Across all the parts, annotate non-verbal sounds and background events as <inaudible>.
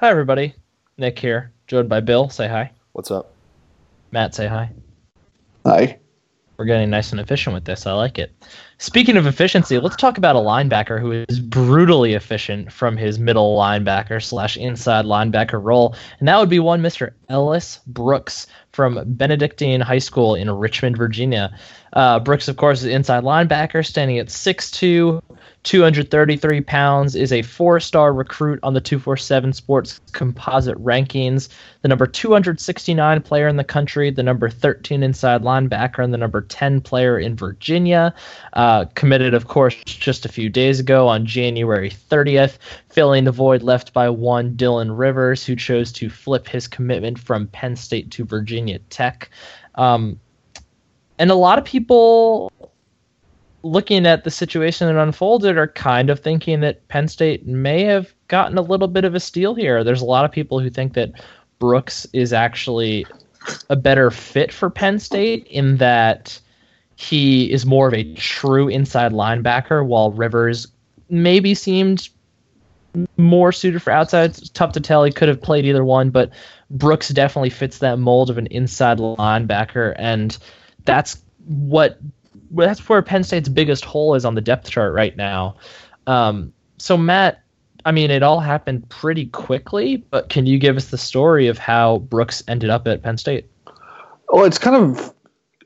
Hi, everybody. Nick here, joined by Bill. Say hi. What's up? Matt, say hi. Hi. We're getting nice and efficient with this. I like it. Speaking of efficiency, let's talk about a linebacker who is brutally efficient from his middle linebacker slash inside linebacker role, and that would be one Mr. Ellis Brooks from Benedictine High School in Richmond, Virginia. Uh, Brooks, of course, is inside linebacker, standing at 6'2", 233 pounds, is a four-star recruit on the 247 Sports composite rankings, the number 269 player in the country, the number 13 inside linebacker, and the number 10 player in Virginia. Uh, committed, of course, just a few days ago on January 30th, filling the void left by one Dylan Rivers, who chose to flip his commitment from Penn State to Virginia Tech. Um, and a lot of people looking at the situation that unfolded are kind of thinking that Penn State may have gotten a little bit of a steal here. There's a lot of people who think that Brooks is actually a better fit for Penn State in that he is more of a true inside linebacker while Rivers maybe seemed more suited for outside. It's tough to tell. He could have played either one, but Brooks definitely fits that mold of an inside linebacker and that's what that's where Penn State's biggest hole is on the depth chart right now. Um, so Matt, I mean, it all happened pretty quickly, but can you give us the story of how Brooks ended up at Penn State? Well, it's kind of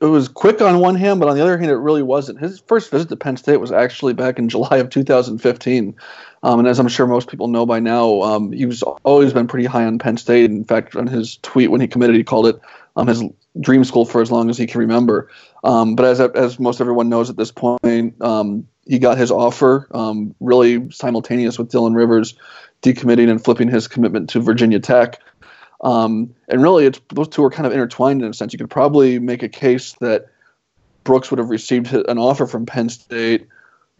it was quick on one hand, but on the other hand, it really wasn't. His first visit to Penn State was actually back in July of 2015. Um, and as I'm sure most people know by now, um, he was always been pretty high on Penn State. In fact, on his tweet when he committed, he called it um, his dream school for as long as he can remember. Um, but as as most everyone knows at this point, um, he got his offer um, really simultaneous with Dylan Rivers decommitting and flipping his commitment to Virginia Tech. Um, and really, it's those two are kind of intertwined in a sense. You could probably make a case that Brooks would have received an offer from Penn State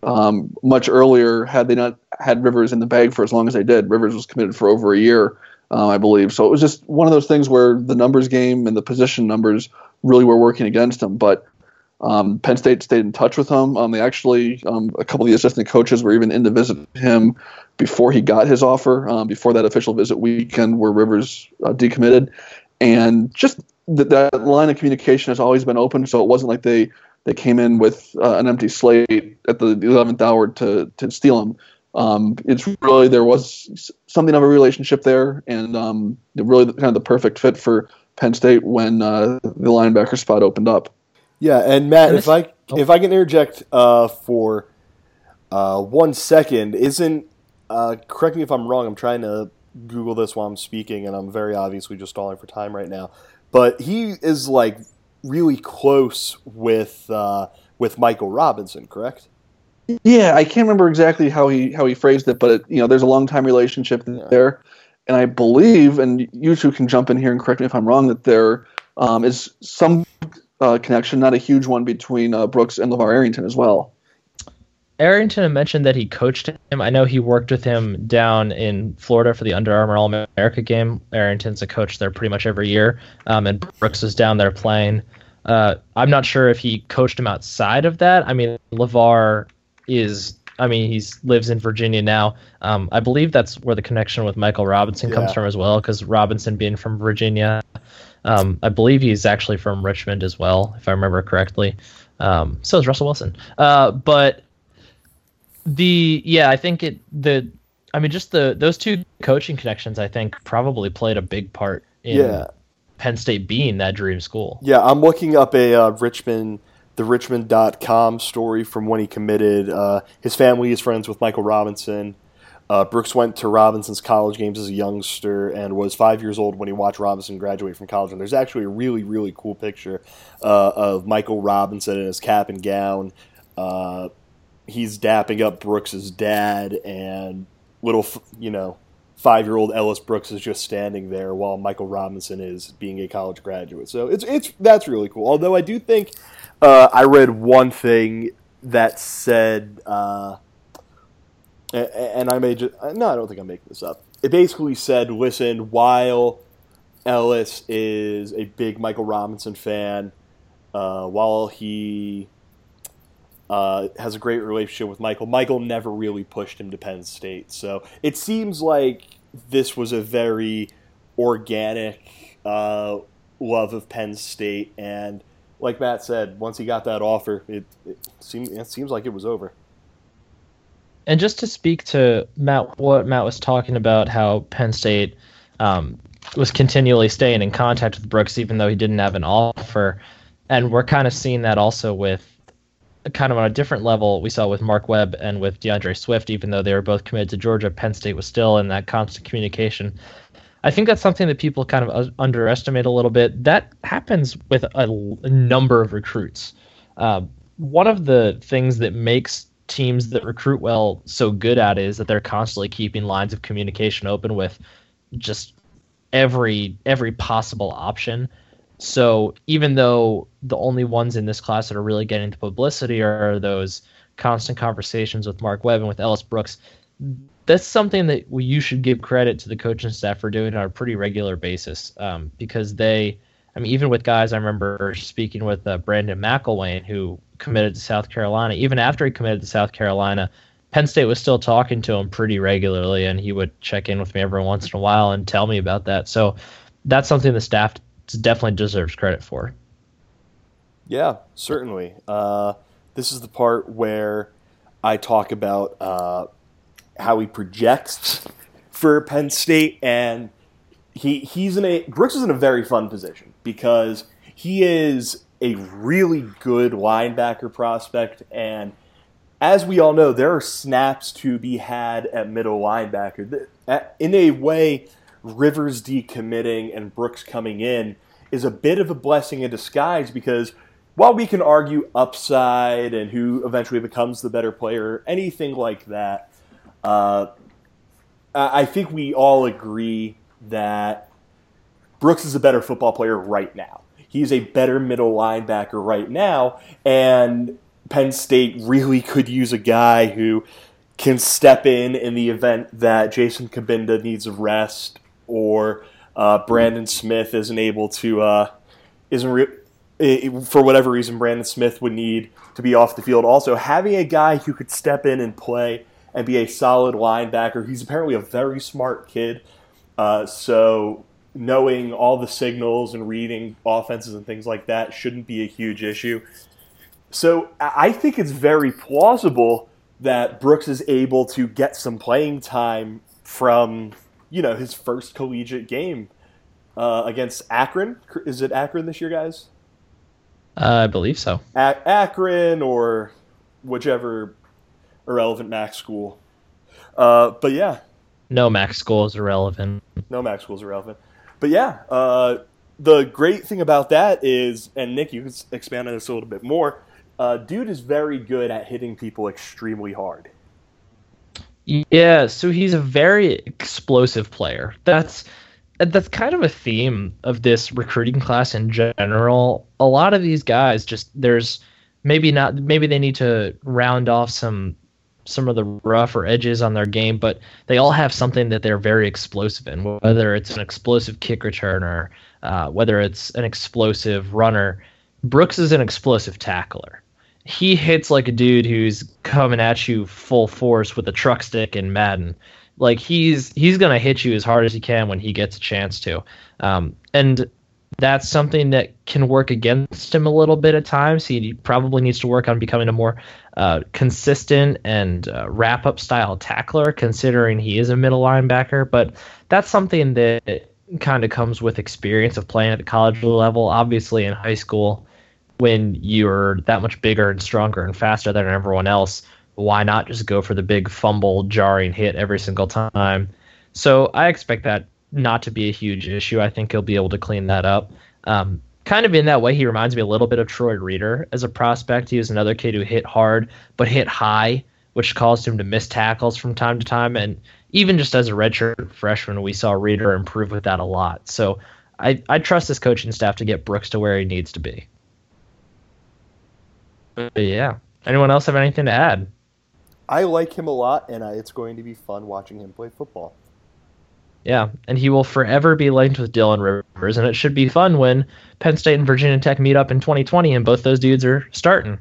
um, much earlier had they not had Rivers in the bag for as long as they did. Rivers was committed for over a year uh, I believe. So it was just one of those things where the numbers game and the position numbers really were working against him. But um, Penn State stayed in touch with him. Um, they actually, um, a couple of the assistant coaches were even in to visit him before he got his offer, um, before that official visit weekend where Rivers uh, decommitted. And just th- that line of communication has always been open. So it wasn't like they, they came in with uh, an empty slate at the 11th hour to, to steal him um, it's really there was something of a relationship there, and um, really kind of the perfect fit for Penn State when uh, the linebacker spot opened up. Yeah, and Matt, and if I oh. if I can interject uh, for uh, one second, isn't uh, correct me if I'm wrong. I'm trying to Google this while I'm speaking, and I'm very obviously just stalling for time right now. But he is like really close with uh, with Michael Robinson, correct? Yeah, I can't remember exactly how he how he phrased it, but it, you know, there's a long time relationship yeah. there, and I believe, and you two can jump in here and correct me if I'm wrong, that there um, is some uh, connection, not a huge one, between uh, Brooks and LeVar Arrington as well. Arrington mentioned that he coached him. I know he worked with him down in Florida for the Under Armour All America game. Arrington's a coach there pretty much every year, um, and Brooks was down there playing. Uh, I'm not sure if he coached him outside of that. I mean, LeVar is I mean, he lives in Virginia now. Um, I believe that's where the connection with Michael Robinson yeah. comes from as well, because Robinson being from Virginia. Um, I believe he's actually from Richmond as well, if I remember correctly. Um, so is Russell Wilson. Uh, but the yeah, I think it the I mean just the those two coaching connections I think probably played a big part in yeah. Penn State being that dream school. Yeah, I'm looking up a uh, Richmond the Richmond.com story from when he committed. Uh, his family is friends with Michael Robinson. Uh, Brooks went to Robinson's college games as a youngster and was five years old when he watched Robinson graduate from college. And there's actually a really, really cool picture uh, of Michael Robinson in his cap and gown. Uh, he's dapping up Brooks's dad, and little, you know, five year old Ellis Brooks is just standing there while Michael Robinson is being a college graduate. So it's it's that's really cool. Although I do think uh, I read one thing that said, uh, and I may just no, I don't think I'm making this up. It basically said, listen, while Ellis is a big Michael Robinson fan, uh, while he uh, has a great relationship with Michael. Michael never really pushed him to Penn State, so it seems like this was a very organic uh, love of Penn State, and like Matt said, once he got that offer, it, it seems it seems like it was over. And just to speak to Matt, what Matt was talking about, how Penn State um, was continually staying in contact with Brooks, even though he didn't have an offer, and we're kind of seeing that also with kind of on a different level we saw with Mark Webb and with D'Andre Swift, even though they were both committed to Georgia, Penn State was still in that constant communication. I think that's something that people kind of underestimate a little bit. That happens with a, number of recruits. Uh, one of the things that makes teams that recruit well so good at is that they're constantly keeping lines of communication open with just every every possible option. So even though the only ones in this class that are really getting the publicity are those constant conversations with Mark Webb and with Ellis Brooks, that's something that you should give credit to the coaching staff for doing on a pretty regular basis um, because they, I mean, even with guys, I remember speaking with uh, Brandon McElwain who committed to South Carolina. Even after he committed to South Carolina, Penn State was still talking to him pretty regularly, and he would check in with me every once in a while and tell me about that. So that's something the staff definitely deserves credit for. Yeah, certainly. Uh, this is the part where I talk about uh, how he projects <laughs> for Penn State, and he he's in a Brooks is in a very fun position because he is a really good linebacker prospect, and as we all know, there are snaps to be had at middle linebacker. In a way, Rivers decommitting and Brooks coming in is a bit of a blessing in disguise because while we can argue upside and who eventually becomes the better player, anything like that, uh, I think we all agree that Brooks is a better football player right now. He's a better middle linebacker right now, and Penn State really could use a guy who can step in in the event that Jason Cabinda needs a rest or uh, Brandon Smith isn't able to uh, isn't re- for whatever reason Brandon Smith would need to be off the field. Also, having a guy who could step in and play and be a solid linebacker. He's apparently a very smart kid. Uh, so knowing all the signals and reading offenses and things like that shouldn't be a huge issue. So I think it's very plausible that Brooks is able to get some playing time from you know his first collegiate game uh, against Akron. Is it Akron this year, guys? Uh, I believe so. A- Akron or whichever irrelevant MAC school. Uh, but yeah. No max school is irrelevant. No max school is irrelevant. But yeah, uh, the great thing about that is, and Nick, you can expand on this a little bit more. Uh, dude is very good at hitting people extremely hard. Yeah, so he's a very explosive player. That's that's kind of a theme of this recruiting class in general. A lot of these guys just there's maybe not maybe they need to round off some some of the rougher edges on their game, but they all have something that they're very explosive in. Whether it's an explosive kick returner, uh, whether it's an explosive runner, Brooks is an explosive tackler. He hits like a dude who's coming at you full force with a truck stick in Madden. Like he's he's gonna hit you as hard as he can when he gets a chance to. Um, and that's something that can work against him a little bit at times. He probably needs to work on becoming a more uh, consistent and uh, wrap up style tackler, considering he is a middle linebacker. But that's something that kind of comes with experience of playing at the college level. Obviously, in high school, when you're that much bigger and stronger and faster than everyone else, why not just go for the big fumble, jarring hit every single time? So I expect that not to be a huge issue. I think he'll be able to clean that up. Um, kind of in that way, he reminds me a little bit of Troy Reeder as a prospect. He was another kid who hit hard but hit high, which caused him to miss tackles from time to time. And even just as a redshirt freshman, we saw Reeder improve with that a lot. So I, I trust this coaching staff to get Brooks to where he needs to be. But yeah. Anyone else have anything to add? I like him a lot, and it's going to be fun watching him play football. Yeah, and he will forever be linked with Dylan Rivers, and it should be fun when Penn State and Virginia Tech meet up in 2020 and both those dudes are starting.